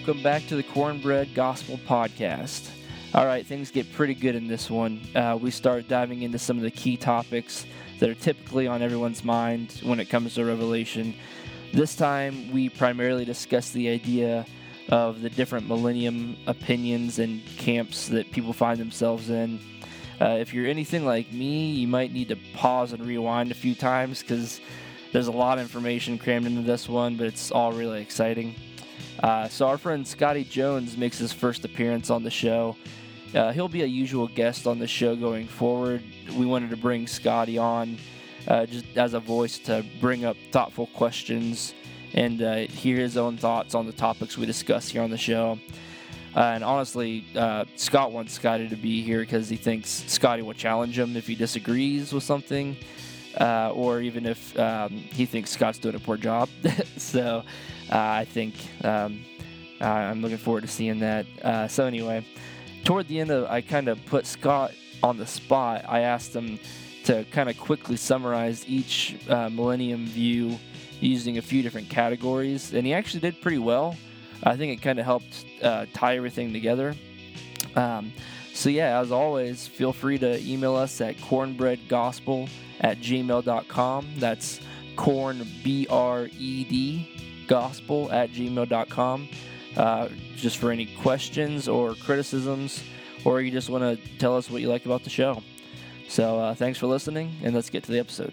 Welcome back to the Cornbred Gospel Podcast. All right, things get pretty good in this one. Uh, we start diving into some of the key topics that are typically on everyone's mind when it comes to Revelation. This time, we primarily discuss the idea of the different millennium opinions and camps that people find themselves in. Uh, if you're anything like me, you might need to pause and rewind a few times because there's a lot of information crammed into this one, but it's all really exciting. Uh, so, our friend Scotty Jones makes his first appearance on the show. Uh, he'll be a usual guest on the show going forward. We wanted to bring Scotty on uh, just as a voice to bring up thoughtful questions and uh, hear his own thoughts on the topics we discuss here on the show. Uh, and honestly, uh, Scott wants Scotty to be here because he thinks Scotty will challenge him if he disagrees with something, uh, or even if um, he thinks Scott's doing a poor job. so I think um, I'm looking forward to seeing that. so, anyway toward the end of I kind of put Scott on the spot. I asked him to kind of quickly summarize each uh, Millennium view using a few different categories, and he actually did pretty well. I think it kind of helped uh, tie everything together. Um, so, yeah, as always, feel free to email us at cornbredgospel at gmail.com. That's corn, B R E D, gospel at gmail.com uh, just for any questions or criticisms, or you just want to tell us what you like about the show. So uh, thanks for listening, and let's get to the episode.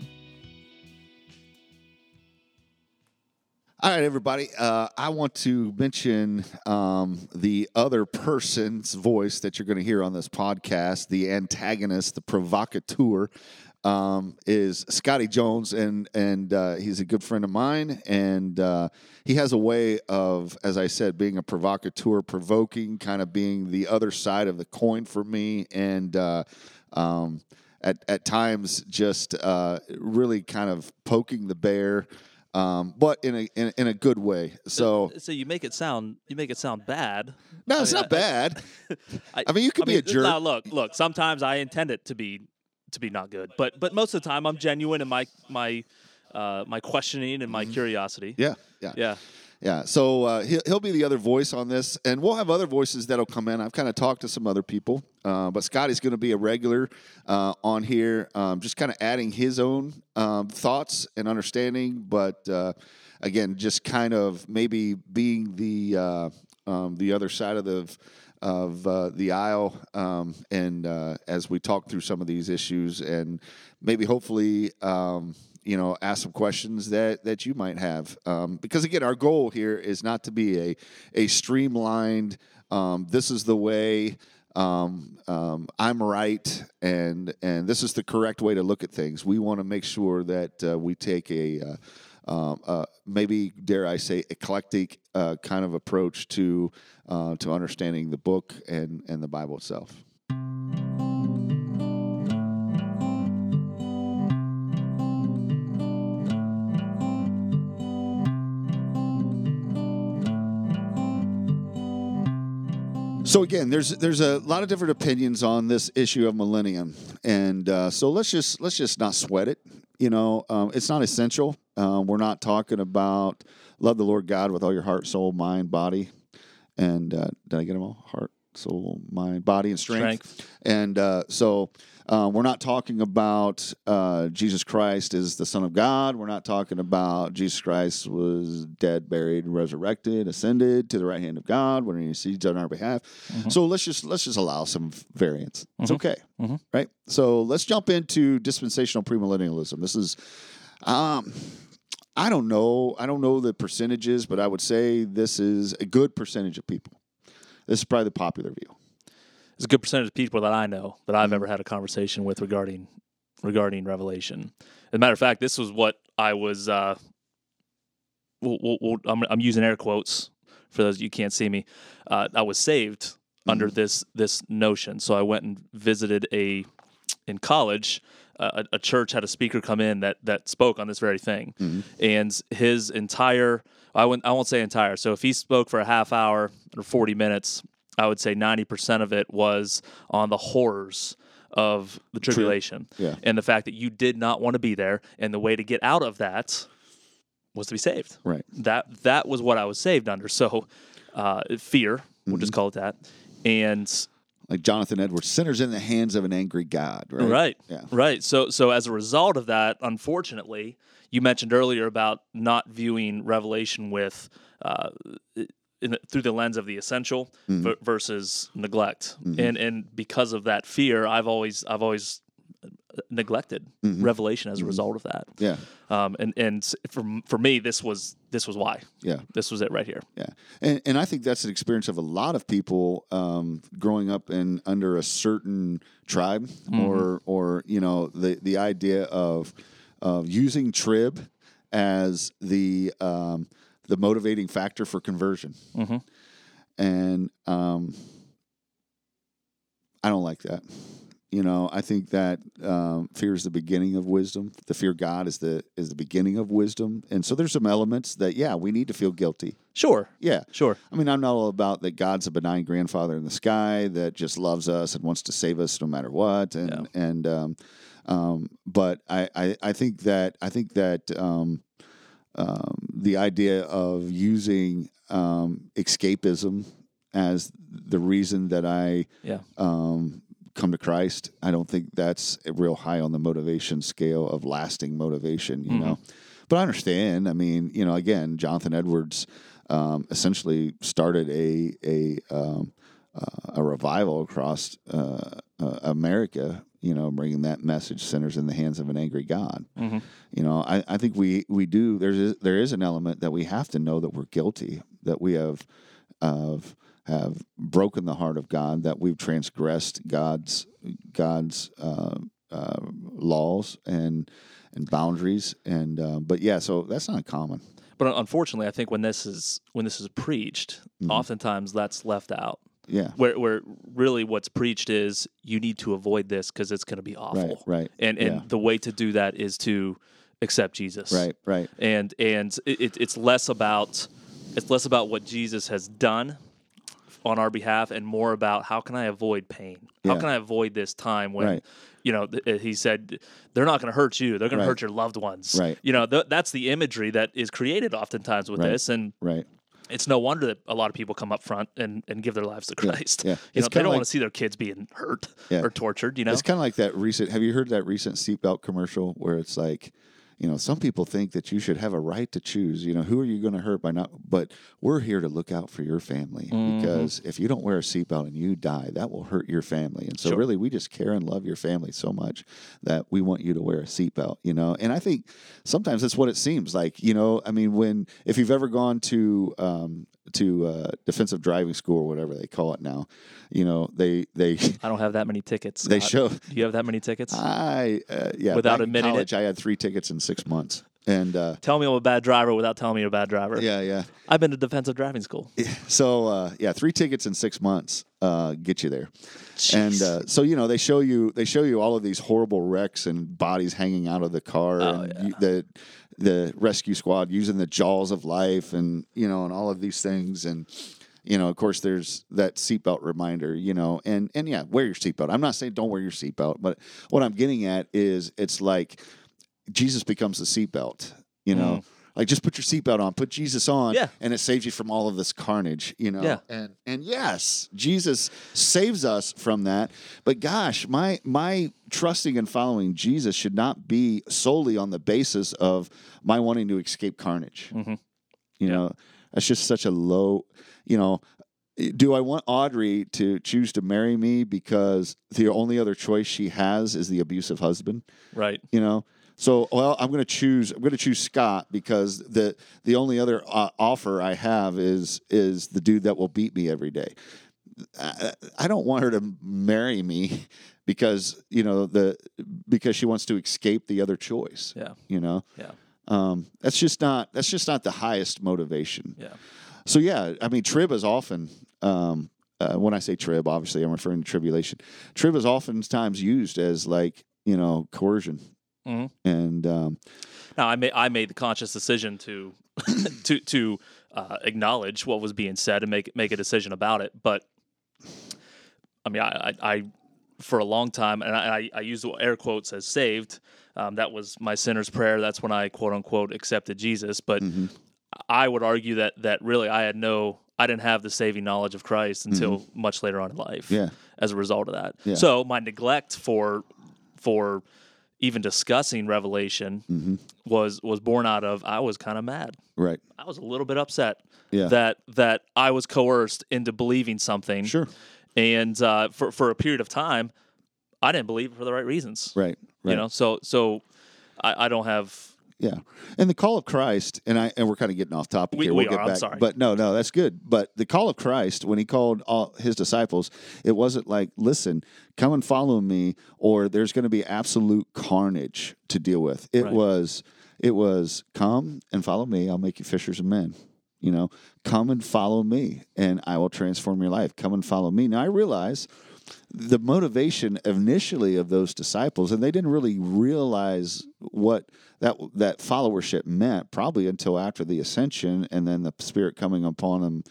All right, everybody. Uh, I want to mention um, the other person's voice that you're going to hear on this podcast, the antagonist, the provocateur um, is Scotty Jones, and and uh, he's a good friend of mine, and uh, he has a way of, as I said, being a provocateur, provoking, kind of being the other side of the coin for me, and uh, um, at at times just uh, really kind of poking the bear. Um, but in a in, in, a good way. So so you make it sound you make it sound bad. No, it's I mean, not I, bad. I, I, mean, you could be mean, a jerk. Now, look, look. Sometimes I intend it to be to be not good. But but most of the time, I'm genuine in my my uh, my questioning and my mm-hmm. curiosity. Yeah, yeah, yeah. Yeah, so uh, he'll, he'll be the other voice on this, and we'll have other voices that'll come in. I've kind of talked to some other people, uh, but Scotty's going to be a regular uh, on here, um, just kind of adding his own um, thoughts and understanding. But uh, again, just kind of maybe being the uh, um, the other side of the of uh, the aisle, um, and uh, as we talk through some of these issues, and maybe hopefully. Um, you know, ask some questions that that you might have, um, because again, our goal here is not to be a a streamlined. Um, this is the way. Um, um, I'm right, and and this is the correct way to look at things. We want to make sure that uh, we take a uh, um, uh, maybe dare I say eclectic uh, kind of approach to uh, to understanding the book and and the Bible itself. So again, there's there's a lot of different opinions on this issue of millennium, and uh, so let's just let's just not sweat it. You know, um, it's not essential. Um, we're not talking about love the Lord God with all your heart, soul, mind, body, and uh, did I get them all? Heart, soul, mind, body, and strength. strength. And uh, so uh, we're not talking about uh, Jesus Christ is the Son of God. We're not talking about Jesus Christ was dead, buried, resurrected, ascended to the right hand of God, when He sees on our behalf. Mm-hmm. So let's just let's just allow some variance. Mm-hmm. It's okay, mm-hmm. right? So let's jump into dispensational premillennialism. This is. Um, I don't know. I don't know the percentages, but I would say this is a good percentage of people. This is probably the popular view. It's a good percentage of people that I know that I've mm-hmm. ever had a conversation with regarding regarding Revelation. As a matter of fact, this was what I was. Uh, we'll, we'll, we'll, I'm, I'm, using air quotes for those you can't see me. Uh, I was saved mm-hmm. under this this notion, so I went and visited a in college a, a, church had a speaker come in that that spoke on this very thing, mm-hmm. and his entire I won't I won't say entire. So if he spoke for a half hour or forty minutes, I would say ninety percent of it was on the horrors of the tribulation yeah. and the fact that you did not want to be there, and the way to get out of that was to be saved. Right. That that was what I was saved under. So uh, fear. We'll just call it that. And Like Jonathan Edwards, sinners in the hands of an angry God, right? Right. Yeah. Right. So so as a result of that, unfortunately, you mentioned earlier about not viewing Revelation with uh, in the, through the lens of the essential Mm-hmm. v- versus neglect, and and because of that fear, I've always I've always neglected Mm-hmm. Revelation as a result of that. Yeah. Um, and and for for me, this was this was why. Yeah. This was it right here. Yeah, and and I think that's an experience of a lot of people um, growing up in under a certain tribe, or or you know the the idea of of using trib as the um, the motivating factor for conversion, Mm-hmm. and um, I don't like that. You know, I think that um, fear is the beginning of wisdom. The fear of God is the is the beginning of wisdom, and so there's some elements that yeah we need to feel guilty. Sure. Yeah, Sure. I mean, I'm not all about that God's a benign grandfather in the sky that just loves us and wants to save us no matter what. And and um, um, but I, I I think that I think that um, um, the idea of using um, escapism as the reason that I Yeah. um, come to Christ, I don't think that's real high on the motivation scale of lasting motivation, you know. But I understand. I mean, you know, again, Jonathan Edwards um, essentially started a a um, uh, a revival across uh, uh, America. You know, bringing that message, "Sinners in the hands of an angry God." Mhm. You know, I, I think we we do. There's there is an element that we have to know that we're guilty, that we have of have broken the heart of God, that we've transgressed God's God's uh, uh, laws and and boundaries, and uh, but yeah, so that's not common. But unfortunately, I think when this is when this is preached, Mm-hmm. oftentimes that's left out. Yeah, where where really what's preached is you need to avoid this because it's going to be awful. right, right, And and yeah. the way to do that is to accept Jesus. right, right, And and it, it- it's less about it's less about what Jesus has done on our behalf and more about how can I avoid pain? How Yeah. can I avoid this time when Right. you know th- uh, he said they're not going to hurt you, they're going Right. to hurt your loved ones. Right. You know, th- that's the imagery that is created oftentimes with Right. this and right. it's no wonder that a lot of people come up front and, and give their lives to Christ. yeah. You know, they don't like- want to see their kids being hurt Yeah. or tortured, you know? It's kind of like that recent. Have you heard that recent seatbelt commercial where it's like, you know, some people think that you should have a right to choose. You know, who are you going to hurt by not? But we're here to look out for your family Mm-hmm. because if you don't wear a seatbelt and you die, that will hurt your family. And so, Sure. really, we just care and love your family so much that we want you to wear a seatbelt. You know, and I think sometimes that's what it seems like. You know, I mean, when if you've ever gone to um, to uh, defensive driving school or whatever they call it now, you know, they they I don't have that many tickets. they Scott. show. Do you have that many tickets? I uh, yeah. Without admitting it? I had three tickets in six months, and uh, tell me I'm a bad driver without telling me you're a bad driver. yeah, yeah. I've been to defensive driving school. So uh, yeah, three tickets in six months uh, get you there. And Jeez. uh, so you know they show you they show you all of these horrible wrecks and bodies hanging out of the car Oh, and yeah. you, the the rescue squad using the jaws of life and you know and all of these things. And you know of course there's that seatbelt reminder you know and and yeah wear your seatbelt. I'm not saying don't wear your seatbelt but what I'm getting at is it's like Jesus becomes the seatbelt you know. Mm. Like just put your seatbelt on, put Jesus on. Yeah. and it saves you from all of this carnage, you know. Yeah. And and yes, Jesus saves us from that. But gosh, my my trusting and following Jesus should not be solely on the basis of my wanting to escape carnage. Mhm. You Yeah. know, that's just such a low, you know, do I want Audrey to choose to marry me because the only other choice she has is the abusive husband? right. you know so well i'm going to choose i'm going to choose scott because the the only other uh, offer i have is is the dude that will beat me every day I, I don't want her to marry me because you know the because she wants to escape the other choice Yeah. you know Yeah. um, that's just not that's just not the highest motivation Yeah. so yeah i mean trib is often um, uh, when i say trib obviously i'm referring to tribulation trib is oftentimes used as like you know coercion Mhm. and um, Now I made I made the conscious decision to to to uh, acknowledge what was being said and make make a decision about it. But I mean, I, I, I for a long time, and I, I, I use the air quotes as saved. Um, that was my sinner's prayer. That's when I quote unquote accepted Jesus. But mhm. I would argue that that really I had no I didn't have the saving knowledge of Christ until much later on in life. Mm-hmm. Yeah. As a result of that. Yeah. So my neglect for for even discussing Revelation Mm-hmm. was was born out of I was kind of mad. Right. I was a little bit upset Yeah. that that I was coerced into believing something. Sure. And uh, for for a period of time, I didn't believe it for the right reasons. Right. Right. You know, so so I, I don't have Yeah, and the call of Christ, and I and we're kind of getting off topic We- here. we We'll get are, back, sorry. but no, no, that's good. But the call of Christ, when He called all His disciples, it wasn't like, "Listen, come and follow me," or "There's going to be absolute carnage to deal with." It Right. was, it was, "Come and follow me. I'll make you fishers of men." You know, come and follow me, and I will transform your life. Come and follow me. Now I realize the motivation initially of those disciples, and they didn't really realize what that that followership meant probably until after the ascension and then the Spirit coming upon them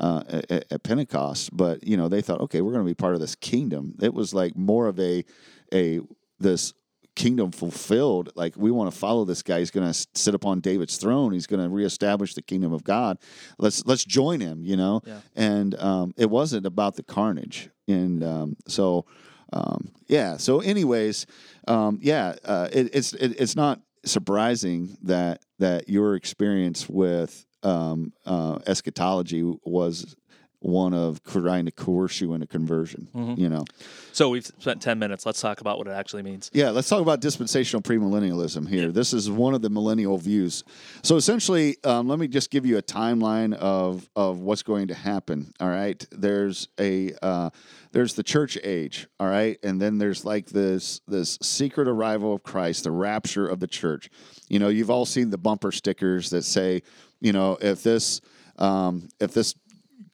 uh, at, at Pentecost. But you know, they thought, okay, we're going to be part of this kingdom. It was like more of a a this kingdom fulfilled like we want to follow this guy he's going to sit upon david's throne he's going to reestablish the kingdom of god let's let's join him you know Yeah. and um, it wasn't about the carnage and um, so um, yeah so anyways um, yeah uh, it, it's it, it's not surprising that that your experience with um, uh, eschatology was one of trying to coerce you into conversion Mhm. you know so we've spent ten minutes. Let's talk about what it actually means. yeah, let's talk about dispensational premillennialism here. This is one of the millennial views. So essentially, um, let me just give you a timeline of of what's going to happen. All right, there's a uh, there's the church age. All right, and then there's like this this secret arrival of Christ, the rapture of the church. You know, you've all seen the bumper stickers that say, you know, if this um, if this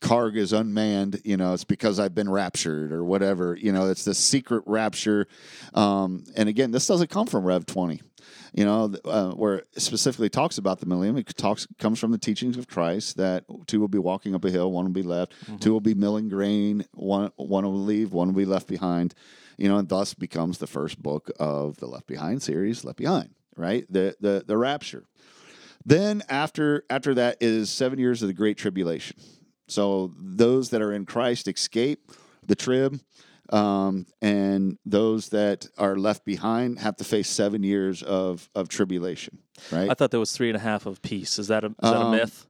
carg is unmanned, you know, it's because I've been raptured or whatever. You know, it's this secret rapture. Um, and again, this doesn't come from Rev 20, you know, uh, where it specifically talks about the millennium. It talks comes from the teachings of Christ that two will be walking up a hill, one will be left, two will be milling grain, one one will leave, one will be left behind. You know, and thus becomes the first book of the Left Behind series, Left Behind, right? The the the rapture. Then after after that is seven years of the Great Tribulation. So those that are in Christ escape the trib, um, and those that are left behind have to face seven years of of tribulation. Right? I thought there was three and a half of peace. Is that a, is that a Um, myth?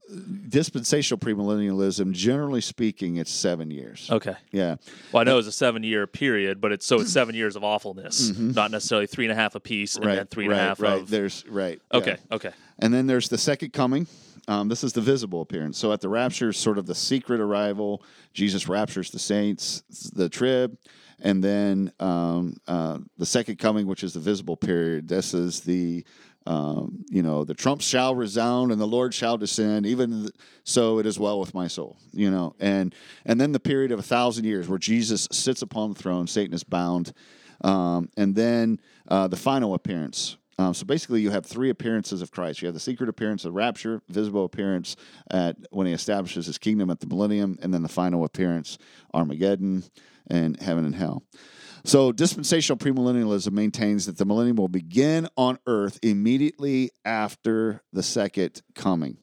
Dispensational premillennialism, generally speaking, it's seven years. Okay. Yeah, Well, I know it's a seven year period, but it's so it's seven years of awfulness, not necessarily three and a half of peace and Mm-hmm. right. then three and a right, half right. of. There's right. yeah. Okay. Okay. And then there's the second coming. Um, this is the visible appearance. So at the rapture, sort of the secret arrival. Jesus raptures the saints, the trib, and then um, uh, the second coming, which is the visible period. This is the um, you know the trump shall resound and the Lord shall descend. Even th- so, it is well with my soul. You know, and and then the period of a thousand years where Jesus sits upon the throne, Satan is bound, um, and then uh, the final appearance. Um, so basically, you have three appearances of Christ. You have the secret appearance, of rapture, visible appearance at when he establishes his kingdom at the millennium, and then the final appearance, Armageddon, and heaven and hell. So dispensational premillennialism maintains that the millennium will begin on earth immediately after the second coming.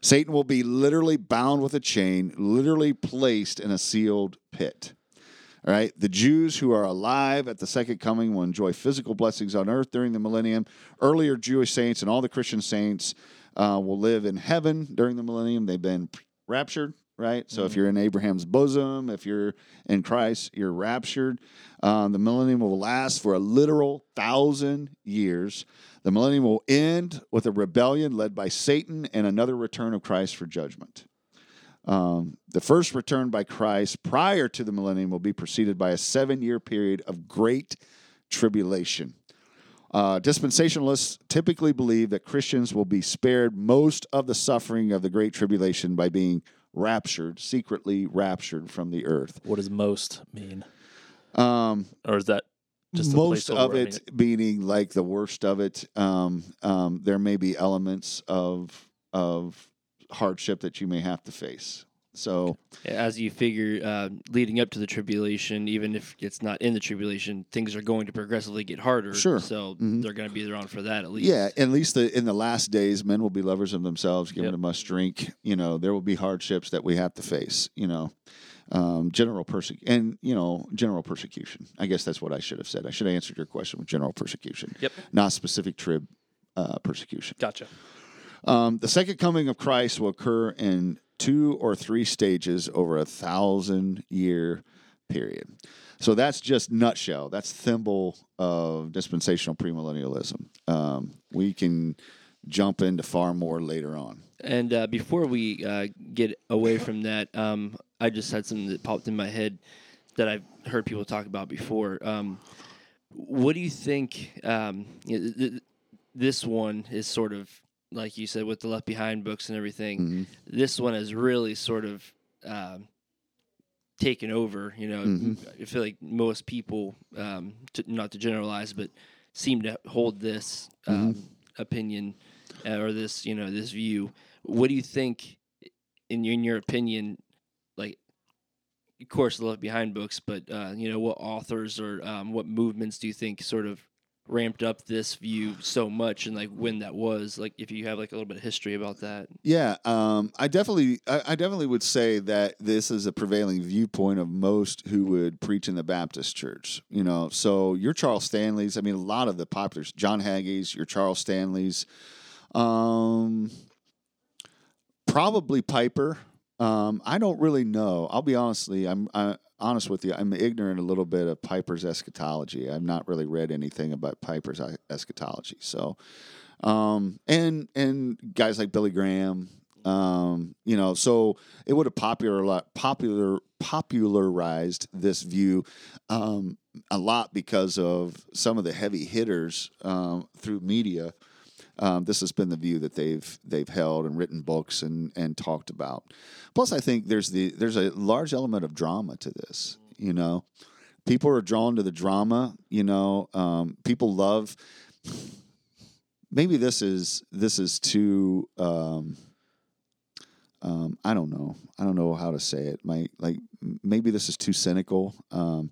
Satan will be literally bound with a chain, literally placed in a sealed pit. All right. The Jews who are alive at the second coming will enjoy physical blessings on earth during the millennium. Earlier Jewish saints and all the Christian saints uh, will live in heaven during the millennium. They've been raptured, right? So if you're in Abraham's bosom, if you're in Christ, you're raptured. Um, the millennium will last for a literal thousand years. The millennium will end with a rebellion led by Satan and another return of Christ for judgment. Um, the first return by Christ prior to the millennium will be preceded by a seven year period of great tribulation. Uh, dispensationalists typically believe that Christians will be spared most of the suffering of the great tribulation by being raptured, secretly raptured from the earth. What does most mean, Um, or is that just most of it meaning like the worst of it. Um, um, there may be elements of of hardship that you may have to face. So As you figure, uh, leading up to the tribulation, even if it's not in the tribulation, things are going to progressively get harder. Sure. So Mhm. they're going to be around for that at least. yeah, at least the, in the last days, men will be lovers of themselves, given Yep. to must drink. You know, there will be hardships that we have to face. You know, um, general persecution, and you know, general persecution. I guess that's what I should have said. I should have answered your question with general persecution, Yep. not specific trib uh, persecution. Gotcha. Um, the second coming of Christ will occur in two or three stages over a thousand year period. So that's just nutshell. That's thimble of dispensational premillennialism. Um, we can jump into far more later on. And uh, before we uh, get away from that, um, I just had something that popped in my head that I've heard people talk about before. Um, what do you think? Um, th- this one is sort of like you said with the Left Behind books and everything. Mhm. This one has really sort of um, taken over. You know, Mhm. I feel like most people, um, to, not to generalize, but seem to hold this um, opinion uh, or this you know this view. What do you think, in your, in your opinion, like? Of course, the Left Behind books, but uh, you know what authors or um, what movements do you think sort of ramped up this view so much, and like when that was? Like, if you have like a little bit of history about that. Yeah, um, I definitely, I, I definitely would say that this is a prevailing viewpoint of most who would preach in the Baptist church. You know, so your Charles Stanley's. I mean, a lot of the popular John Hagee's, your Charles Stanley's, um, probably Piper. Um, I don't really know. I'll be honestly, I'm I, honest with you. I'm ignorant a little bit of Piper's eschatology. I've not really read anything about Piper's eschatology. So, um, and and guys like Billy Graham, um, you know, so it would have popular popular popularized this view um, a lot because of some of the heavy hitters um, through media. Um, this has been the view that they've they've held and written books and and talked about. Plus, I think there's the there's a large element of drama to this. You know, people are drawn to the drama. You know, um, people love. Maybe this is this is too. Um, um, I don't know. I don't know how to say it. My like maybe this is too cynical. Um,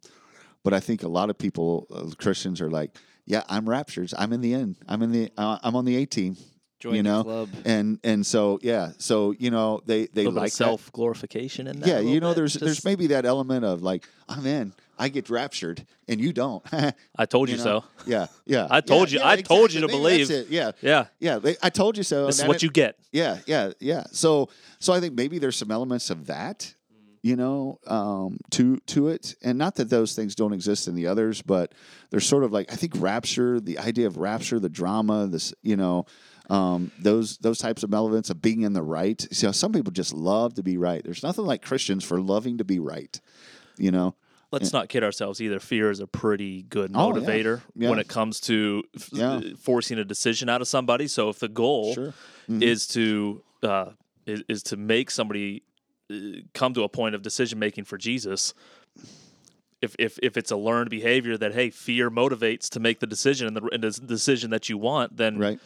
but I think a lot of people, uh, Christians, are like, "Yeah, I'm raptured. I'm in the end. I'm in the. Uh, I'm on the A team." Join You the know, club. And and so yeah, so you know they they a little bit like self glorification in that. Yeah, you know, bit. there's there's maybe that element of like, I'm in. I get raptured, and you don't. I told you, know? so. Yeah, yeah. I told Yeah, you- yeah, I told you to exactly. Maybe believe. it. Yeah, Yeah, yeah. they- I told you so. this is what it- you get. yeah, yeah, yeah. So, so I think maybe there's some elements of that, you know, um, to to it, and not that those things don't exist in the others, but they're sort of like I think rapture, the idea of rapture, the drama, this, you know, um, those those types of elements of being in the right. So some people just love to be right. There's nothing like Christians for loving to be right, you know. Let's not kid ourselves either. Fear is a pretty good Oh, yeah. motivator Yeah. when it comes to f- Yeah. forcing a decision out of somebody. So if the goal Sure. Mhm. is to uh, is, is to make somebody uh, come to a point of decision making for Jesus. If, if, if it's a learned behavior that hey fear motivates to make the decision and the, and the decision that you want then Right.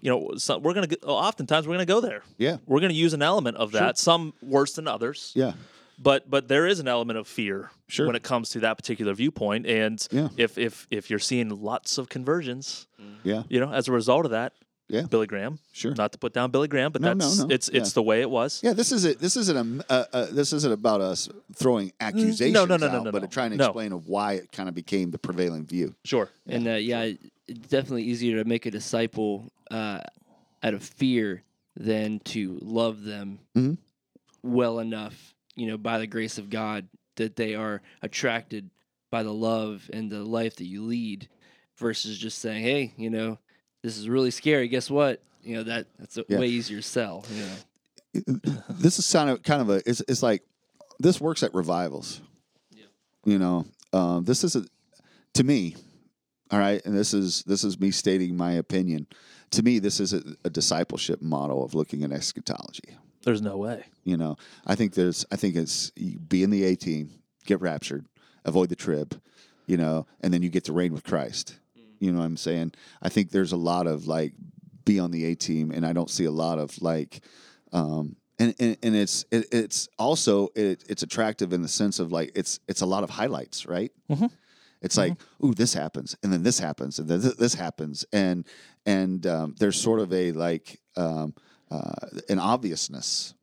you know so we're gonna go, oftentimes we're gonna go there Yeah. we're gonna use an element of that some worse than others Yeah. but but there is an element of fear Sure. when it comes to that particular viewpoint and Yeah. if if if you're seeing lots of conversions Yeah. you know as a result of that Yeah. billy graham Sure. not to put down billy graham but No, no, that's no. it's it's Yeah. the way it was Yeah, this is it. This isn't a uh, uh, this isn't about us throwing accusations no, no, no, out, no, but no. trying to No. explain of why it kind of became the prevailing view. sure And uh, yeah, it's definitely easier to make a disciple uh, out of fear than to love them Mhm. well enough, you know, by the grace of God, that they are attracted by the love and the life that you lead, versus just saying, "Hey, you know, this is really scary. Guess what? You know that that's a Yeah. way easier sell." You know. this is kind of kind of a it's, it's like this works at revivals. You know, um, this is a to me, all right, and this is this is me stating my opinion. To me, this is a, a discipleship model of looking at eschatology. there's no way You know, I think there's, I think it's you be in the A team, get raptured, avoid the trib, you know, and then you get to reign with Christ. You know what I'm saying? I think there's a lot of like be on the A team, and I don't see a lot of like, um, and and, and it's it, it's also it, it's attractive in the sense of like it's it's a lot of highlights, right? Mhm. It's like, ooh, this happens, and then this happens, and then th- this happens, and and um, there's sort of a like um, uh, an obviousness,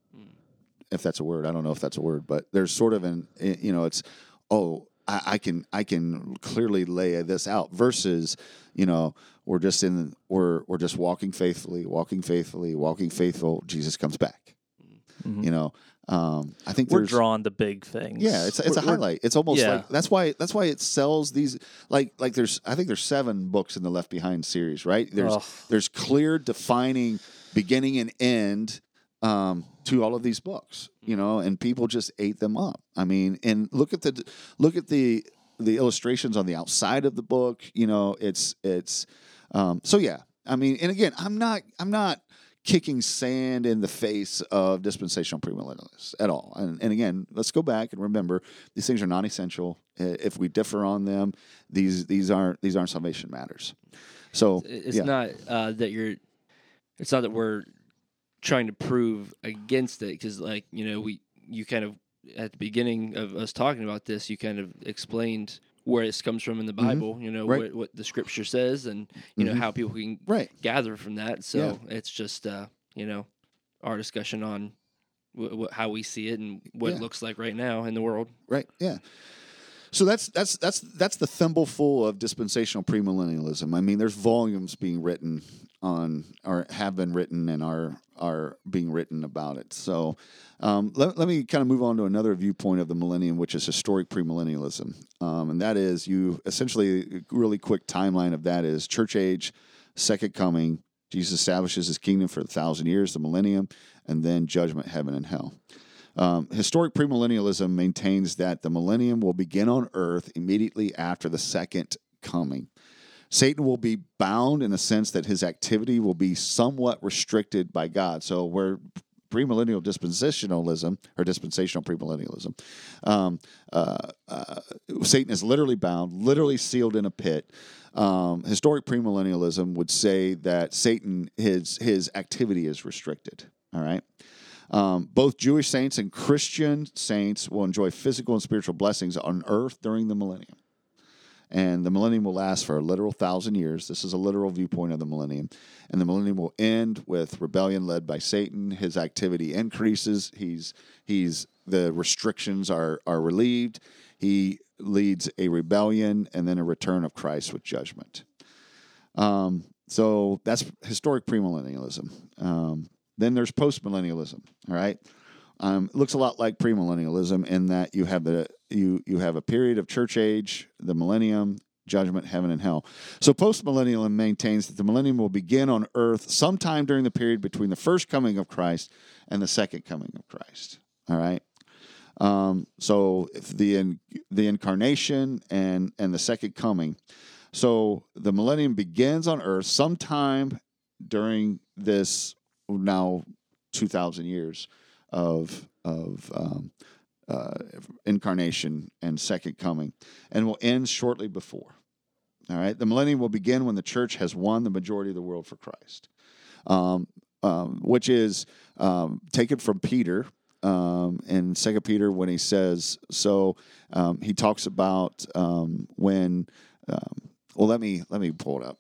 if that's a word. I don't know if that's a word, but there's sort of an eh, you know, it's oh, I, I can I can clearly lay this out versus you know we're just in we're we're just walking faithfully, walking faithfully, walking faithful. Jesus comes back. Mhm. You know, um, I think We're drawn to big things. yeah, it's it's a We're- we're- highlight. It's almost yeah. like that's why that's why it sells these like like there's I think there's seven books in the Left Behind series, right? There's there's clear defining beginning and end um, to all of these books, you know, and people just ate them up. I mean, and look at the look at the the illustrations on the outside of the book. You know, it's it's um, so yeah. I mean, and again, I'm not I'm not kicking sand in the face of dispensational premillennialists at all. And, and again, let's go back and remember these things are non-essential. If we differ on them, these these aren't these aren't salvation matters. So It's yeah. not uh, that you're. It's not that we're trying to prove against it because, like you know, we you kind of at the beginning of us talking about this, you kind of explained where this comes from in the Bible. You know Mm-hmm. Right. what, what the Scripture says, and you know Mhm. how people can right. gather from that. So it's just uh, you know our discussion on wh- wh- how we see it and what Yeah. it looks like right now in the world. Right. Yeah. So that's that's that's that's the thimbleful of dispensational premillennialism. I mean, there's volumes being written on or have been written and are are being written about it. So um, let, let me kind of move on to another viewpoint of the millennium, which is historic premillennialism, um, and that is you essentially really quick timeline of that is church age, second coming. Jesus establishes his kingdom for a thousand years, the millennium, and then judgment, heaven, and hell. Um, historic premillennialism maintains that the millennium will begin on earth immediately after the second coming. Satan will be bound in the sense that his activity will be somewhat restricted by God. So, where premillennial dispensationalism or dispensational premillennialism, um, uh, uh, Satan is literally bound, literally sealed in a pit. Um, historic premillennialism would say that Satan his his activity is restricted. All right. Um, both Jewish saints and Christian saints will enjoy physical and spiritual blessings on earth during the millennium. And the millennium will last for a literal thousand years. This is a literal viewpoint of the millennium. And the millennium will end with rebellion led by Satan. His activity increases. He's he's the restrictions are are relieved. He leads a rebellion and then a return of Christ with judgment. Um, so that's historic premillennialism. Um, then there's postmillennialism. All right, um, it looks a lot like premillennialism in that you have the you you have a period of church age, the millennium, judgment, heaven, and hell. So postmillennialism maintains that the millennium will begin on earth sometime during the period between the first coming of Christ and the second coming of Christ. All right. Um, so the the incarnation and and the second coming. So the millennium begins on earth sometime during this now 2000 years of of um, uh, incarnation and second coming and will end shortly before. All right? The millennium will begin when the church has won the majority of the world for christ. Um, um, which is um, taken from peter um, in second peter when he says so um, he talks about um, when well let me let me pull it up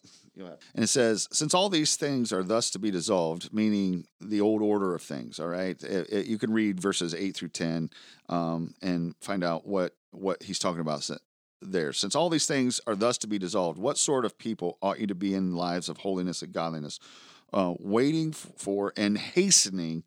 and it says, since all these things are thus to be dissolved, meaning the old order of things, all right? It- it- you can read verses 8 through 10 um, and find out what, what he's talking about there. Since all these things are thus to be dissolved, what sort of people ought you to be in lives of holiness and godliness, uh, waiting for and hastening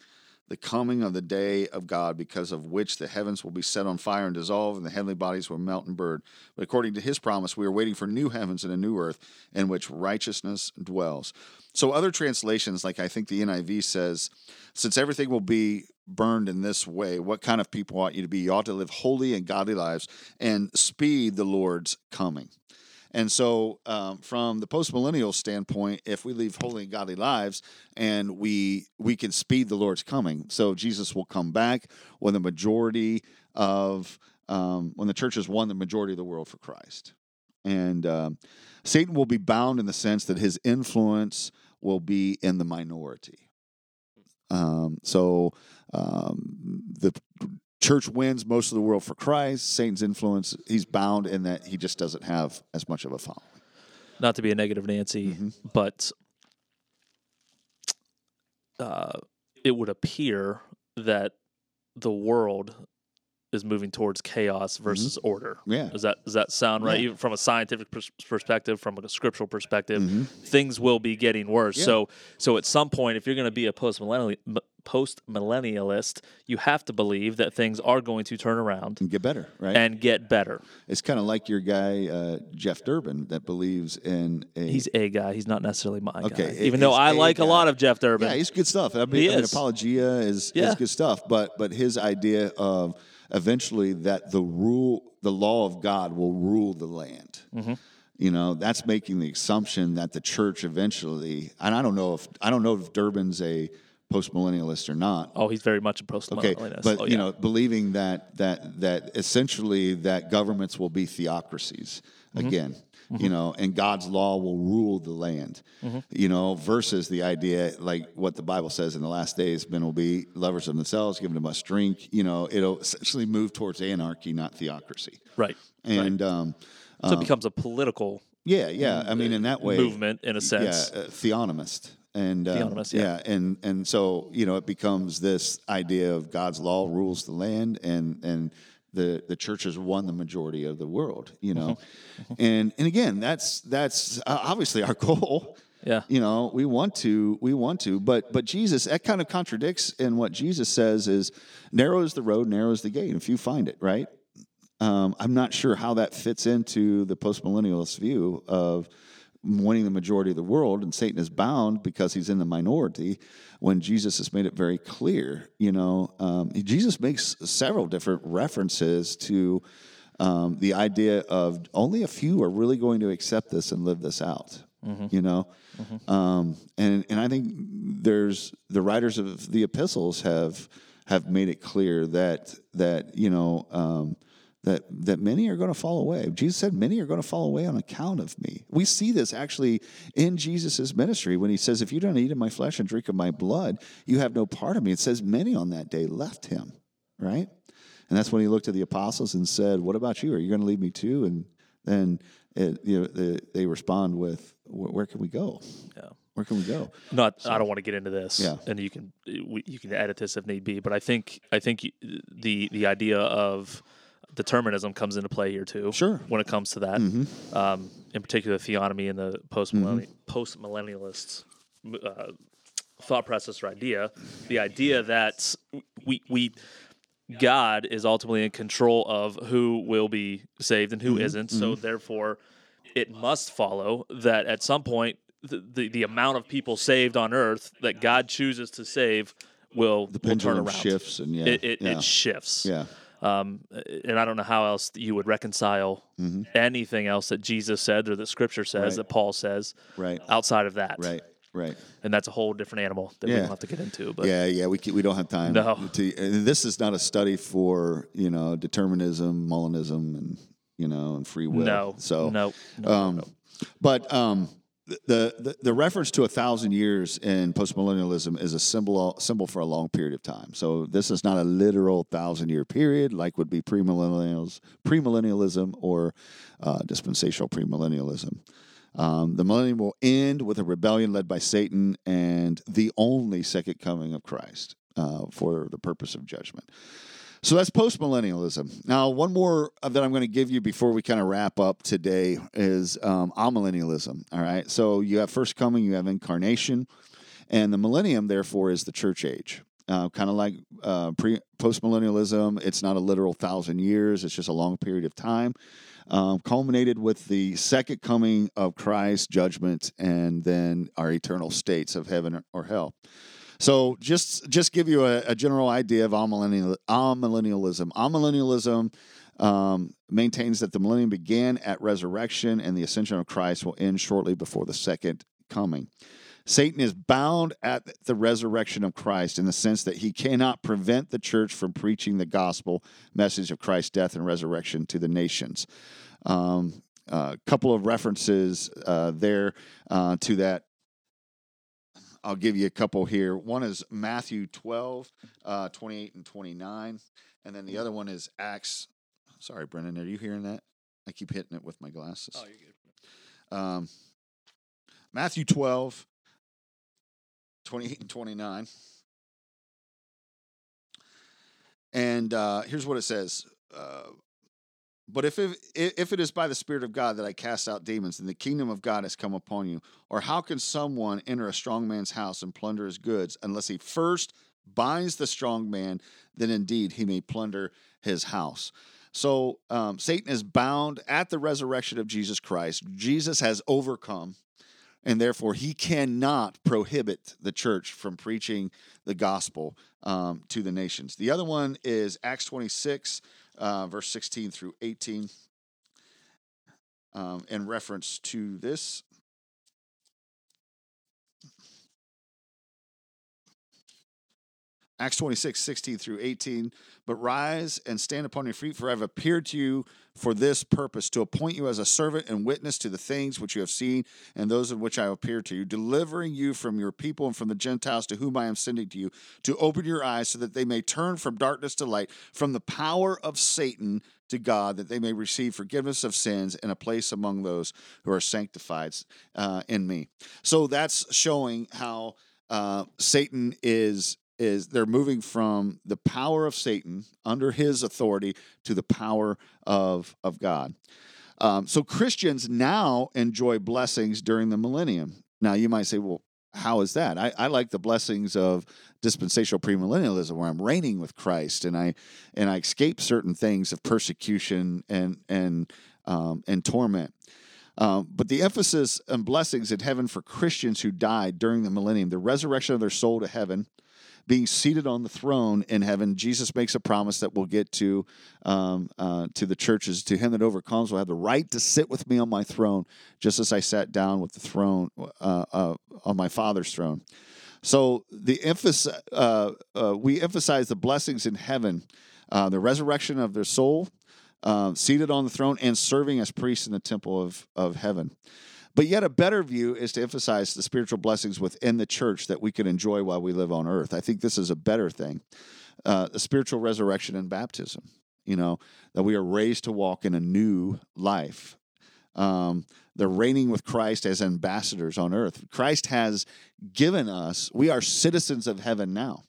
the coming of the day of God, because of which the heavens will be set on fire and dissolve, and the heavenly bodies will melt and burn. But according to his promise, we are waiting for new heavens and a new earth in which righteousness dwells. So, other translations, like I think the NIV says, since everything will be burned in this way, what kind of people ought you to be? You ought to live holy and godly lives and speed the Lord's coming. And so, um, from the postmillennial standpoint, if we live holy and godly lives, and we we can speed the Lord's coming, so Jesus will come back when the majority of um, when the church has won the majority of the world for Christ, and um, Satan will be bound in the sense that his influence will be in the minority. Um, so um, the church wins most of the world for Christ. Satan's influence, he's bound in that he just doesn't have as much of a following. Not to be a negative Nancy, Mhm. but uh, it would appear that the world is moving towards chaos versus order. Yeah. Does that does that sound right? Yeah. Even from a scientific pers- perspective, from a scriptural perspective, Mhm. things will be getting worse. Yeah. So so at some point, if you're going to be a post post millennialist, you have to believe that things are going to turn around And get better, right? and get better. it's kind of like your guy, uh, Jeff Durbin, that believes in a. He's a guy. He's not necessarily my Okay, guy. Even though I a like guy. a lot of Jeff Durbin. Yeah, he's good stuff. I mean, He I mean, is. apologia is, Yeah. is good stuff, but but his idea of eventually that the rule, the law of God will rule the land. Mm-hmm. You know, that's making the assumption that the church eventually, and I don't know if I don't know if Durbin's a post millennialist or not. oh, he's very much a post Okay, millennialist. but oh, you know, believing that that that essentially that governments will be theocracies Mm-hmm. again, you know, and God's law will rule the land, Mm-hmm. you know, versus the idea like what the Bible says in the last days, men will be lovers of themselves, giving them much drink. You know, it'll essentially move towards anarchy, not theocracy, right. and um, So it becomes a political yeah, yeah. I mean, in that way, movement in a sense. yeah, uh, theonomist. And um, Theonomist, yeah. and and so you know it becomes this idea of God's law rules the land, and and the the church has won the majority of the world, you know, Mm-hmm. and and again that's that's uh, obviously our goal. Yeah. You know, we want to, we want to, but but Jesus, that kind of contradicts in what Jesus says is narrow is the road, narrow is the gate, if you find it, right? Um, I'm not sure how that fits into the postmillennialist view of winning the majority of the world, and Satan is bound because he's in the minority. When Jesus has made it very clear, you know, um, Jesus makes several different references to um, the idea of only a few are really going to accept this and live this out. You know, um, and and I think there's the writers of the epistles have have made it clear that that you know um, that that many are going to fall away. Jesus said, "Many are going to fall away on account of me." We see this actually in Jesus' ministry when he says, "If you don't eat of my flesh and drink of my blood, you have no part of me." It says, "Many on that day left him." Right, and that's when he looked at the apostles and said, "What about you? Are you going to leave me too?" And then it, you know the, they respond with, "Where can we go? Yeah. Where can we go?" Not, I don't want to get into this. Yeah. And you can, we, you can edit this if need be. But I think, I think the the idea of determinism comes into play here too. Sure. When it comes to that, um, in particular, theonomy and the post post millennialists uh, thought process or idea, the idea that we we God is ultimately in control of who will be saved and who not So therefore, it must follow that at some point the, the, the amount of people saved on earth that God chooses to save will, The will turn around. shifts, and yeah, It, it, yeah, it shifts. yeah. Um, and I don't know how else you would reconcile anything else that Jesus said or that Scripture says Mm-hmm. Right. that Paul says Right. outside of that. Right, right. And that's a whole different animal that we don't have to get into. But yeah, yeah, we, we don't have time. No. To, and this is not a study for you know determinism, Molinism, and you know and free will. no, so no, no, um, no. But um, the, the reference to a thousand years in postmillennialism is a symbol symbol for a long period of time. So this is not a literal thousand year period like would be premillennials premillennialism or uh, dispensational premillennialism. Um, the millennium will end with a rebellion led by Satan and the only second coming of Christ uh, for the purpose of judgment. So that's postmillennialism. Now, one more that I'm going to give you before we kind of wrap up today is um, amillennialism. All right. So you have first coming, you have incarnation, and the millennium, therefore, is the church age. Uh, kind of like uh, pre postmillennialism, it's not a literal thousand years; it's just a long period of time. Um, culminated with the second coming of Christ, judgment, and then our eternal states of heaven or hell. So just just give you a, a general idea of amillennial, amillennialism. Amillennialism um, maintains that the millennium began at resurrection and the ascension of Christ will end shortly before the second coming. Satan is bound at the resurrection of Christ in the sense that he cannot prevent the church from preaching the gospel message of Christ's death and resurrection to the nations. A um, uh, couple of references uh, there uh, to that I'll give you a couple here. One is Matthew 12, uh, 28 and 29. And then the other one is Acts. Sorry, Brendan, are you hearing that? I keep hitting it with my glasses. Oh, you're good. Um, Matthew 12, 28 and 29. And uh, here's what it says. Uh, but if it, if it is by the Spirit of God that I cast out demons, then the kingdom of God has come upon you. Or how can someone enter a strong man's house and plunder his goods unless he first binds the strong man? Then indeed he may plunder his house. So um, Satan is bound at the resurrection of Jesus Christ. Jesus has overcome, and therefore he cannot prohibit the church from preaching the gospel um, to the nations. The other one is Acts 26, uh, verse 16 through 18. Um, in reference to this, Acts 26, 16 through 18. But rise and stand upon your feet, for I have appeared to you for this purpose, to appoint you as a servant and witness to the things which you have seen and those in which I appeared to you, delivering you from your people and from the Gentiles to whom I am sending to you, to open your eyes so that they may turn from darkness to light, from the power of Satan to God, that they may receive forgiveness of sins and a place among those who are sanctified uh, in me. So that's showing how uh, Satan is is they're moving from the power of Satan under his authority to the power of of God. Um, so Christians now enjoy blessings during the millennium. Now you might say, well, how is that? I, I like the blessings of dispensational premillennialism, where I'm reigning with Christ and I and I escape certain things of persecution and and um, and torment. Um, but the emphasis on blessings in heaven for Christians who died during the millennium, the resurrection of their soul to heaven, being seated on the throne in heaven, Jesus makes a promise that we'll get to um, uh, to the churches. To him that overcomes will have the right to sit with me on my throne, just as I sat down with the throne uh, uh, on my Father's throne. So the emphasis uh, uh, we emphasize the blessings in heaven, uh, the resurrection of their soul, seated on the throne, and serving as priests in the temple of of heaven. But yet, a better view is to emphasize the spiritual blessings within the church that we can enjoy while we live on earth. I think this is a better thing. Uh, the spiritual resurrection and baptism, you know, that we are raised to walk in a new life. Um, the reigning with Christ as ambassadors on earth. Christ has given us, we are citizens of heaven now.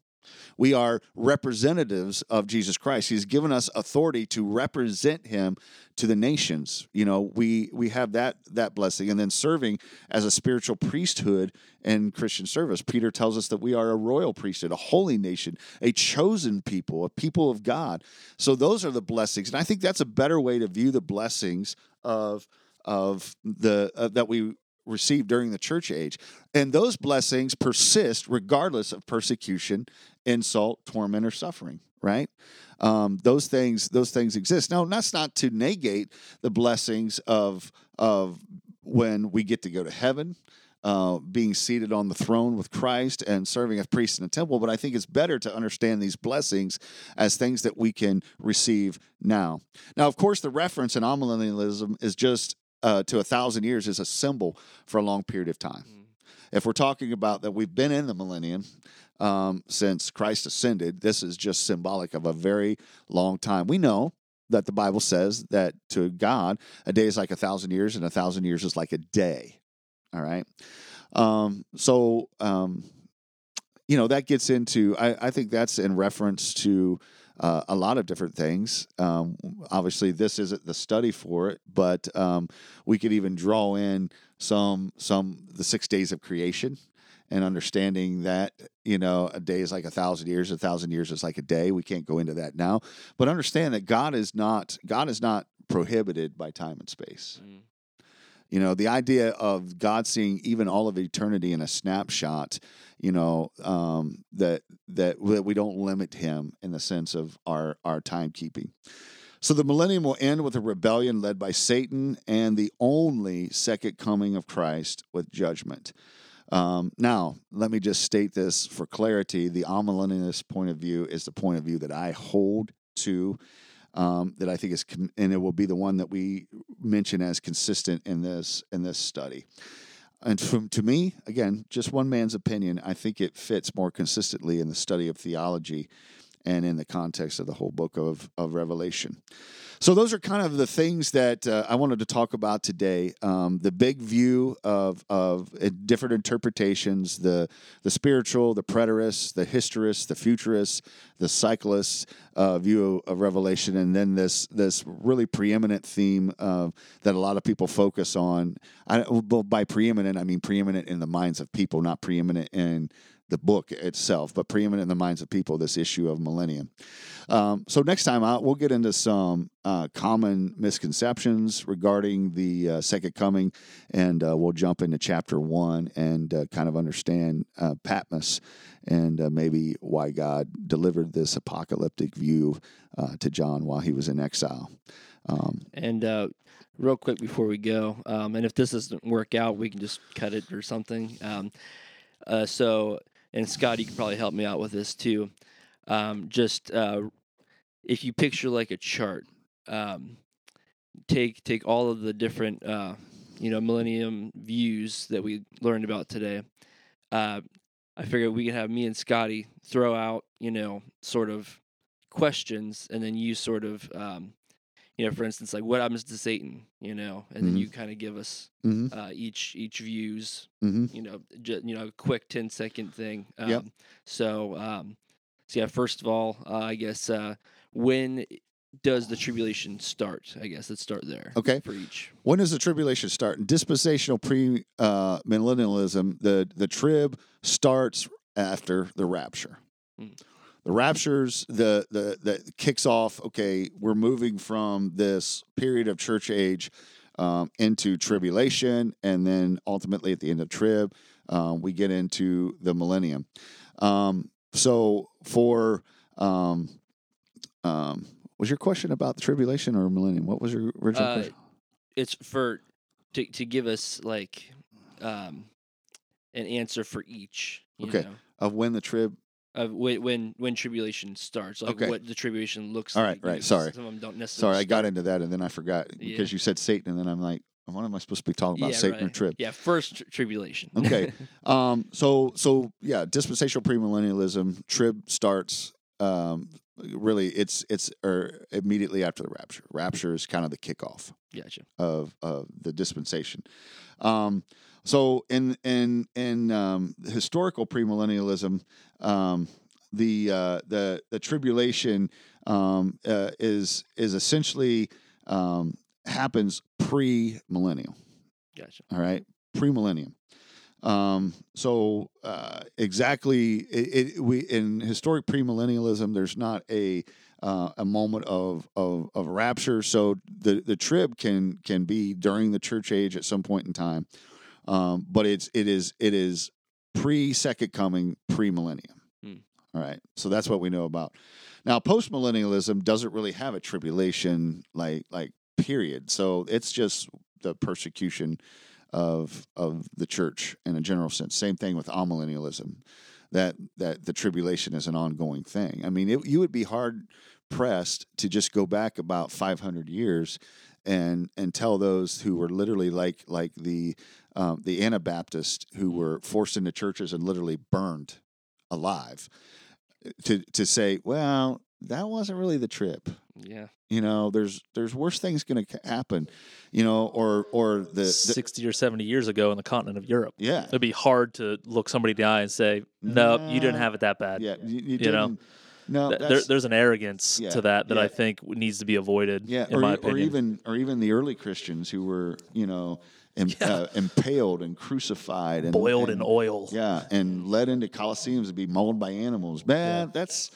We are representatives of Jesus Christ. He's given us authority to represent him to the nations. You know, we we have that that blessing and then serving as a spiritual priesthood and Christian service. Peter tells us that we are a royal priesthood, a holy nation, a chosen people, a people of God. So those are the blessings. And I think that's a better way to view the blessings of of the uh, that we received during the church age. And those blessings persist regardless of persecution insult, torment, or suffering. Right? Um, those things, those things exist. Now, that's not to negate the blessings of of when we get to go to heaven. Uh, being seated on the throne with Christ and serving as priest in the temple, but I think it's better to understand these blessings as things that we can receive now. Now, of course, the reference in amillennialism is just uh, to a thousand years is a symbol for a long period of time. Mm. If we're talking about that we've been in the millennium, um, since Christ ascended. This is just symbolic of a very long time. We know that the Bible says that to God, a day is like a thousand years, and a thousand years is like a day. All right. Um, so, um, you know, that gets into, I, I think that's in reference to uh, a lot of different things. Um, obviously, this isn't the study for it, but um, we could even draw in some some the six days of creation and understanding that you know a day is like a thousand years a thousand years is like a day we can't go into that now but understand that god is not god is not prohibited by time and space mm. You know the idea of god seeing even all of eternity in a snapshot you know um, that that that we don't limit him in the sense of our our timekeeping so the millennium will end with a rebellion led by Satan and the only second coming of Christ with judgment. Um, now, let me just state this for clarity. The amillennialist point of view is the point of view that I hold to, um, that I think is, and it will be the one that we mention as consistent in this in this study. and from to me, again, just one man's opinion, I think it fits more consistently in the study of theology and in the context of the whole book of, of Revelation. So, those are kind of the things that uh, I wanted to talk about today. Um, the big view of, of uh, different interpretations the, the spiritual, the preterists, the historists, the futurists, the cyclists uh, view of Revelation, and then this, this really preeminent theme uh, that a lot of people focus on. I, well, by preeminent, I mean preeminent in the minds of people, not preeminent in the book itself, but preeminent in the minds of people, this issue of millennium. Um, so next time out, we'll get into some uh, common misconceptions regarding the uh, second coming, and uh, we'll jump into chapter one and uh, kind of understand uh, Patmos and uh, maybe why God delivered this apocalyptic view to John while he was in exile. Um, and real quick before we go, um, and if this doesn't work out, we can just cut it or something. Um, so and Scott, you can probably help me out with this too. Um, just uh, if you picture like a chart, um, take take all of the different uh, you know millennium views that we learned about today. Uh, I figured we could have me and Scotty throw out you know sort of questions, and then you sort of um, you know, for instance, like what happens to Satan, you know, and mm-hmm. then you kind of give us mm-hmm. uh, each each views, mm-hmm. you know, just, you know, a quick 10 second thing. Um, yep. So, um, so yeah, first of all, uh, I guess uh, when does the tribulation start? I guess let's start there. Okay. For each. When does the tribulation start? In dispensational pre uh, millennialism, the the trib starts after the rapture. Mm the raptures the the that kicks off okay we're moving from this period of church age um, into tribulation and then ultimately at the end of trib um, we get into the millennium. Um, so for um, um, was your question about the tribulation or millennium? What was your original uh, question? it's for to, to give us like um, an answer for each okay. know? of when the trib of when when, when tribulation starts, like okay. what the tribulation looks All like. right, right. Sorry. Some of them don't necessarily. Sorry, I got into that and then I forgot yeah. because you said Satan, and then I'm like, what am I supposed to be talking about? Yeah, Satan right. or trib? Yeah, first tribulation. okay. Um. So so yeah, dispensational premillennialism. Trib starts. Um. Really, it's it's or immediately after the rapture. Rapture is kind of the kickoff. Gotcha. Of of the dispensation. Um. So in in in um, historical premillennialism, um, the uh, the the tribulation um, uh, is is essentially um, happens pre millennial. Gotcha. All right, pre millennium. Um, so uh, exactly, it, it, we in historic premillennialism, there's not a uh, a moment of, of of rapture. So the the trib can can be during the church age at some point in time, um, but it's it is it is pre second coming, pre millennium. Hmm. All right, so that's what we know about. Now, post millennialism doesn't really have a tribulation like like period. So it's just the persecution of of the church in a general sense. Same thing with amillennialism, that that the tribulation is an ongoing thing. I mean, it, you would be hard pressed to just go back about 500 years and and tell those who were literally like like the um, the Anabaptists who were forced into churches and literally burned alive to to say, well, that wasn't really the trib. Yeah. You know, there's there's worse things going to happen, you know, or or the, the, 60 or 70 years ago in the continent of Europe. Yeah. It'd be hard to look somebody in the eye and say, "Nope, nah, you didn't have it that bad." Yeah, you, you, you know. No, there, there's an arrogance yeah, to that that yeah. I think needs to be avoided. Yeah, or, or, even or even the early Christians who were, you know, Im- yeah. uh, impaled and crucified and boiled and, in oil. Yeah, and led into coliseums to be mauled by animals. Man, yeah. that's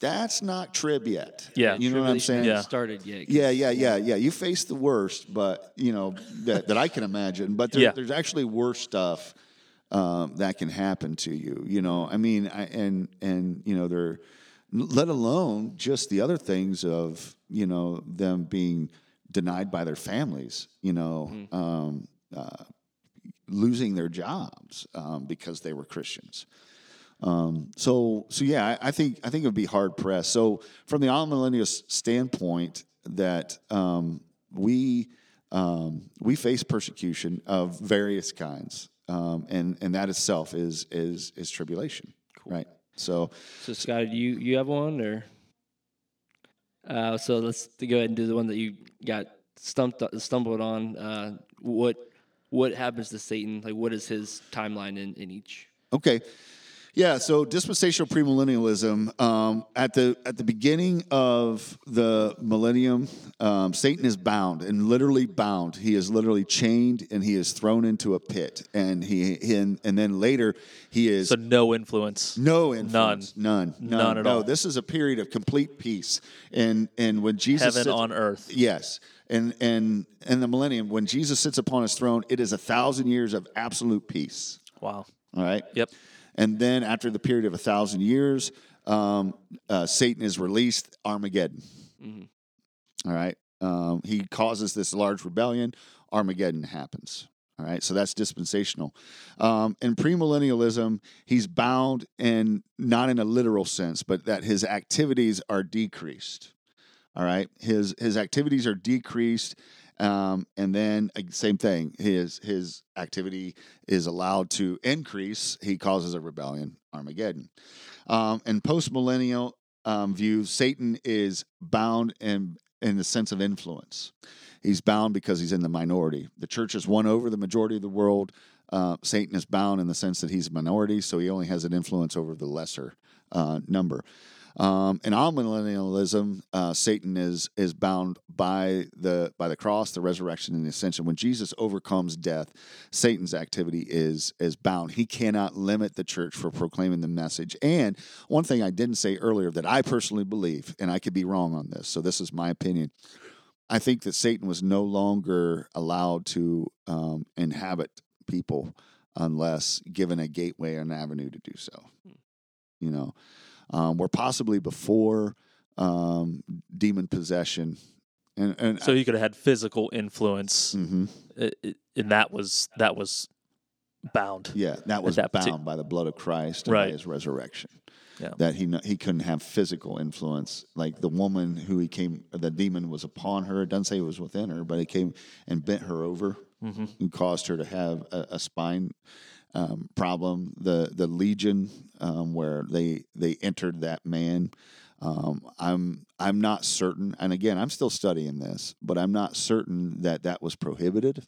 that's not trib yet. Yeah, you know what I'm saying. Yeah, started yet. Yeah, yeah, yeah, yeah. You face the worst, but you know that, that I can imagine. But there, yeah. there's actually worse stuff um, that can happen to you. You know, I mean, I, and and you know, they're let alone just the other things of you know them being denied by their families. You know, mm-hmm. um, uh, losing their jobs um, because they were Christians. Um, so, so yeah, I, I, think I think it would be hard pressed. So, from the amillennialist standpoint, that um, we um, we face persecution of various kinds um, and and that itself is is is tribulation, right? So So Scott, do you you have one or? Uh, so let's go ahead and do the one that you got stumped stumbled on. Uh, what what happens to Satan? Like, what is his timeline in, in each? Okay. Yeah, so dispensational premillennialism um, at the at the beginning of the millennium, um, Satan is bound and literally bound. He is literally chained and he is thrown into a pit, and he, he and, and then later he is So no influence. no influence, none, none, None at no. all. This is a period of complete peace, and and when Jesus Heaven sits- on earth. Yes. And and in the millennium, when Jesus sits upon his throne, it is a thousand years of absolute peace. Wow. All right. Yep. And then after the period of a thousand years, um, uh, Satan is released. Armageddon. All right. Um, he causes this large rebellion. Armageddon happens. All right. So that's dispensational. Um, in premillennialism, he's bound and not in a literal sense, but that his activities are decreased. All right. His his activities are decreased. Um, and then uh, same thing. His his activity is allowed to increase. He causes a rebellion, Armageddon. Um, and post millennial um, view, Satan is bound in in the sense of influence. He's bound because he's in the minority. The church has won over the majority of the world. Uh, Satan is bound in the sense that he's a minority, so he only has an influence over the lesser uh, number. Um, in amillennialism, uh, Satan is is bound by the by the cross, the resurrection, and the ascension. When Jesus overcomes death, Satan's activity is is bound. He cannot limit the church for proclaiming the message. And one thing I didn't say earlier that I personally believe, and I could be wrong on this, so this is my opinion. I think that Satan was no longer allowed to um, inhabit people unless given a gateway or an avenue to do so. You know, um, where possibly before um, demon possession, and, and So you could have had physical influence, Mhm. i- and that was that was bound. yeah, that was that bound partic- by the blood of Christ and by His resurrection. Yeah. That he he couldn't have physical influence, like the woman who he came, the demon was upon her. It doesn't say it was within her, but it came and bent her over hmm and caused her to have a, a spine um, problem. The the legion um, where they they entered that man. Um, I'm I'm not certain, and again, I'm still studying this, but I'm not certain that that was prohibited.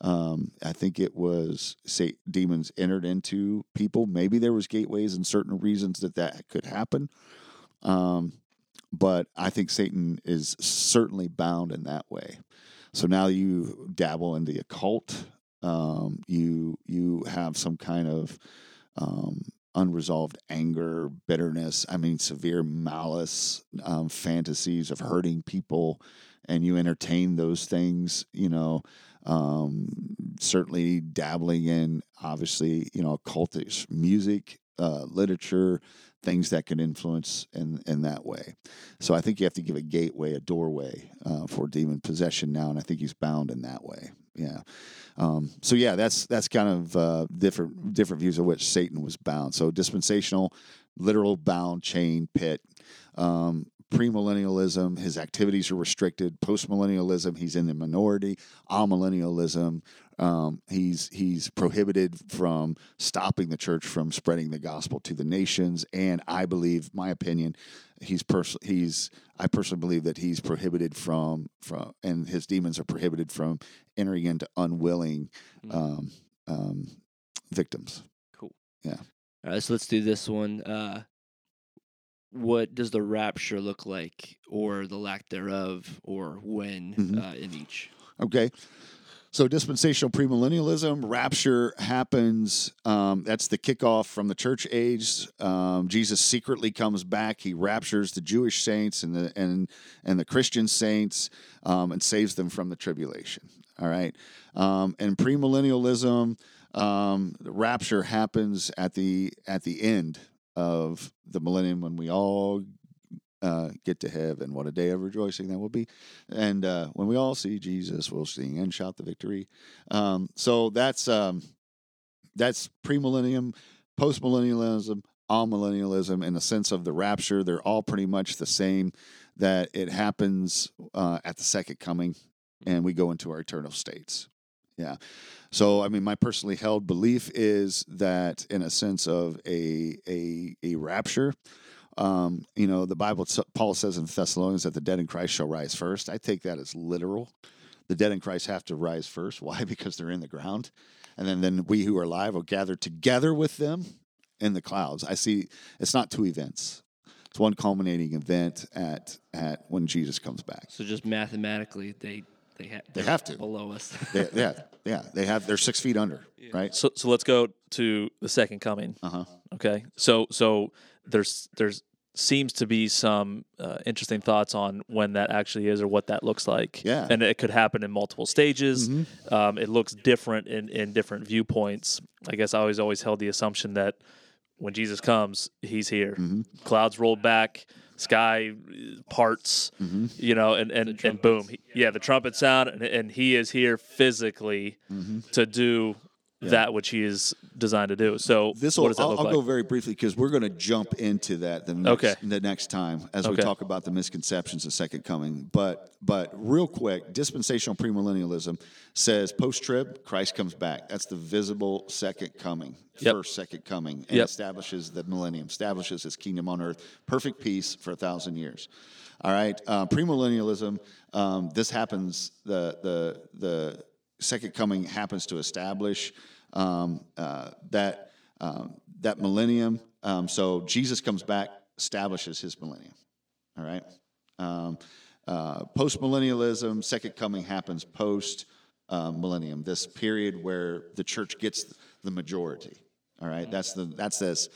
Um, I think it was say demons entered into people. Maybe there was gateways and certain reasons that that could happen. Um, but I think Satan is certainly bound in that way. So now you dabble in the occult. Um, you you have some kind of um, unresolved anger, bitterness. I mean, severe malice, um, fantasies of hurting people, and you entertain those things. You know, um, certainly dabbling in obviously you know occultish music, uh, literature, things that can influence in in that way. So I think you have to give a gateway, a doorway uh, for demon possession now, and I think he's bound in that way. Yeah. Um, so yeah, that's that's kind of uh, different different views of which Satan was bound. So dispensational, literal bound, chain, pit. Um, premillennialism, his activities are restricted. Postmillennialism, he's in the minority. Amillennialism, um, he's he's prohibited from stopping the church from spreading the gospel to the nations. And I believe, my opinion, he's pers- he's I personally believe that he's prohibited from from and his demons are prohibited from entering into unwilling um, um, victims. Cool. Yeah. All right, so let's do this one. Uh, what does the rapture look like, or the lack thereof, or when Mhm. uh, in each? Okay. So dispensational premillennialism, rapture happens. Um, that's the kickoff from the church age. Um, Jesus secretly comes back. He raptures the Jewish saints and the and and the Christian saints um, and saves them from the tribulation. All right. Um, and premillennialism, um, the rapture happens at the at the end of the millennium when we all uh, get to heaven. What a day of rejoicing that will be. And uh, when we all see Jesus, we'll sing and shout the victory. Um, so that's um, that's premillennium, postmillennialism, amillennialism in the sense of the rapture. They're all pretty much the same. That it happens uh, at the second coming, and we go into our eternal states. Yeah. So, I mean, my personally held belief is that, in a sense of a a a rapture, um, you know, the Bible, Paul says in Thessalonians that the dead in Christ shall rise first. I take that as literal. The dead in Christ have to rise first. Why? Because they're in the ground, and then then we who are alive will gather together with them in the clouds. I see. It's not two events. It's one culminating event at at when Jesus comes back. So just mathematically, they they, ha- they have to below us. they, yeah, yeah. They have. They're six feet under, yeah. right? So so let's go to the second coming. Uh huh. Okay. So so there's there's seems to be some uh, interesting thoughts on when that actually is or what that looks like. Yeah. And it could happen in multiple stages. Mm-hmm. Um, it looks different in, in different viewpoints. I guess I always always held the assumption that when Jesus comes, he's here. Mm-hmm. Clouds rolled back, sky parts, mm-hmm. you know, and, and, and boom. He, yeah, the trumpet sound, and, and he is here physically mm-hmm. to do yeah. that which he is designed to do. So this will, I'll, I'll like? go very briefly because we're going to jump into that the next, okay. the next time as okay. we talk about the misconceptions of second coming. But but real quick, dispensational premillennialism says post trib Christ comes back. That's the visible second coming, yep. first second coming, and yep. establishes the millennium, establishes His kingdom on earth, perfect peace for a thousand years. All right, uh, premillennialism. Um, this happens. The the the second coming happens to establish um, uh, that um, that millennium. Um, so Jesus comes back, establishes his millennium. All right. Um, uh, post millennialism, second coming happens post uh, millennium. This period where the church gets the majority. All right. That's the that's this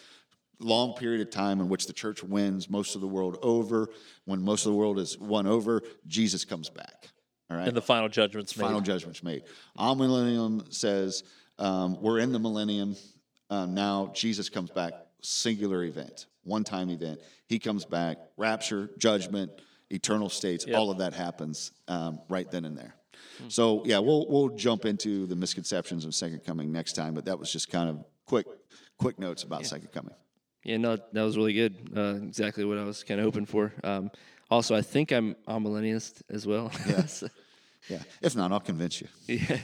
long period of time in which the church wins most of the world over. When most of the world is won over, Jesus comes back. All right. And the final judgment's made. Final judgment's made. Amillennium says um, we're in the millennium. Um, now Jesus comes back, singular event, one time event. He comes back, rapture, judgment, eternal states, yep. all of that happens um, right then and there. Hmm. So yeah, we'll we'll jump into the misconceptions of second coming next time, but that was just kind of quick quick notes about yeah. second coming. Yeah, no, that was really good. Uh, exactly what I was kind of hoping for. Um, also, I think I'm amillennialist as well. Yeah. so, yeah. If not, I'll convince you. Yeah.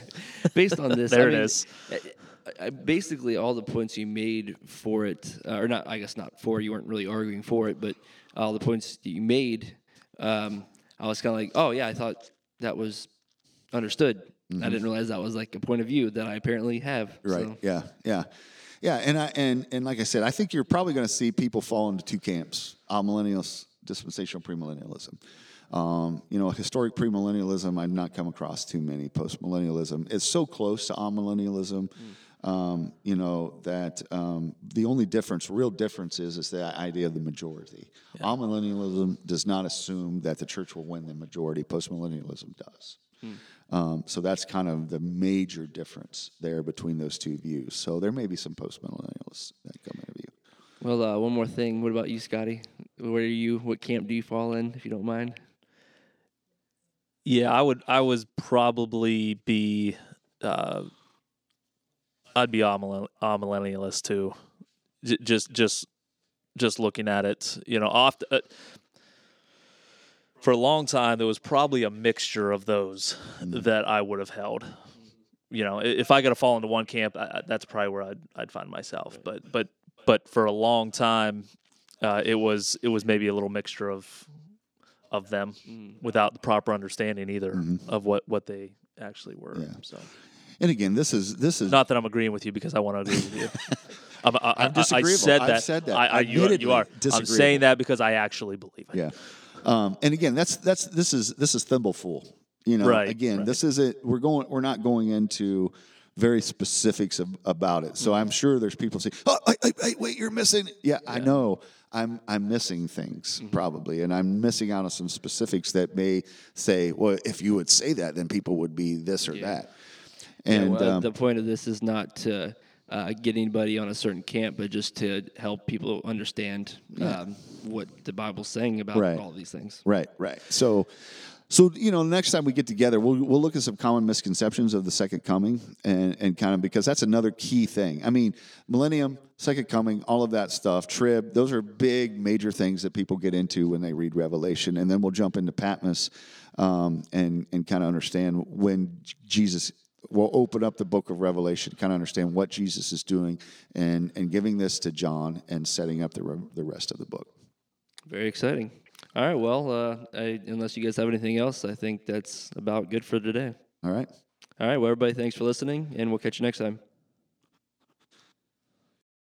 Based on this, there I mean, it is. I, I, basically, all the points you made for it, uh, or not, I guess not for, you weren't really arguing for it, but all the points that you made, um, I was kind of like, oh, yeah, I thought that was understood. Mm-hmm. I didn't realize that was like a point of view that I apparently have. Right. So. Yeah. Yeah. Yeah. And I, and, and like I said, I think you're probably going to see people fall into two camps, all millennials, dispensational premillennialism. Um, you know, historic premillennialism, I've not come across too many. Postmillennialism it's so close to amillennialism, mm. um, you know, that um, the only difference, real difference, is is the idea of the majority. Yeah. Amillennialism does not assume that the church will win the majority. Postmillennialism does. Mm. Um, so that's kind of the major difference there between those two views. So there may be some postmillennialists that come into view. Well, uh, one more thing. What about you, Scotty? Where are you? What camp do you fall in, if you don't mind? Yeah, I would. I was probably be. Uh, I'd be amillennialist too. J- just, just, just looking at it, you know, off. uh, for a long time, there was probably a mixture of those mm. that I would have held. You know, if I got to fall into one camp, I, that's probably where I'd I'd find myself. But but but for a long time, uh, it was it was maybe a little mixture of of them mm. without the proper understanding either mm-hmm. of what what they actually were. Yeah. So. And again, this is this is not that I'm agreeing with you because I want to agree with you. I'm, I, I'm disagreeable. I said that. I've said that. I, I, you, are, you are. I'm saying that because I actually believe it. Yeah. Um, and again, that's that's this is this is thimbleful. You know, right, again, right. this isn't. We're going. We're not going into very specifics of, about it. So mm-hmm. I'm sure there's people say, "Oh, wait, wait, wait, you're missing." Yeah, yeah, I know. I'm I'm missing things mm-hmm. probably, and I'm missing out on some specifics that may say, well, if you would say that, then people would be this or yeah. that. And yeah, well, um, the point of this is not to uh, get anybody on a certain camp, but just to help people understand um, what the Bible's saying about right. all these things. Right, right. So. So you know, next time we get together, we'll we'll look at some common misconceptions of the second coming, and and kind of because that's another key thing. I mean, millennium, second coming, all of that stuff, trib, those are big major things that people get into when they read Revelation, and then we'll jump into Patmos, um, and and kind of understand when Jesus we'll open up the book of Revelation, kind of understand what Jesus is doing, and and giving this to John and setting up the the rest of the book. Very exciting. All right. Well, uh, I, unless you guys have anything else, I think that's about good for today. All right. All right. Well, everybody, thanks for listening, and we'll catch you next time.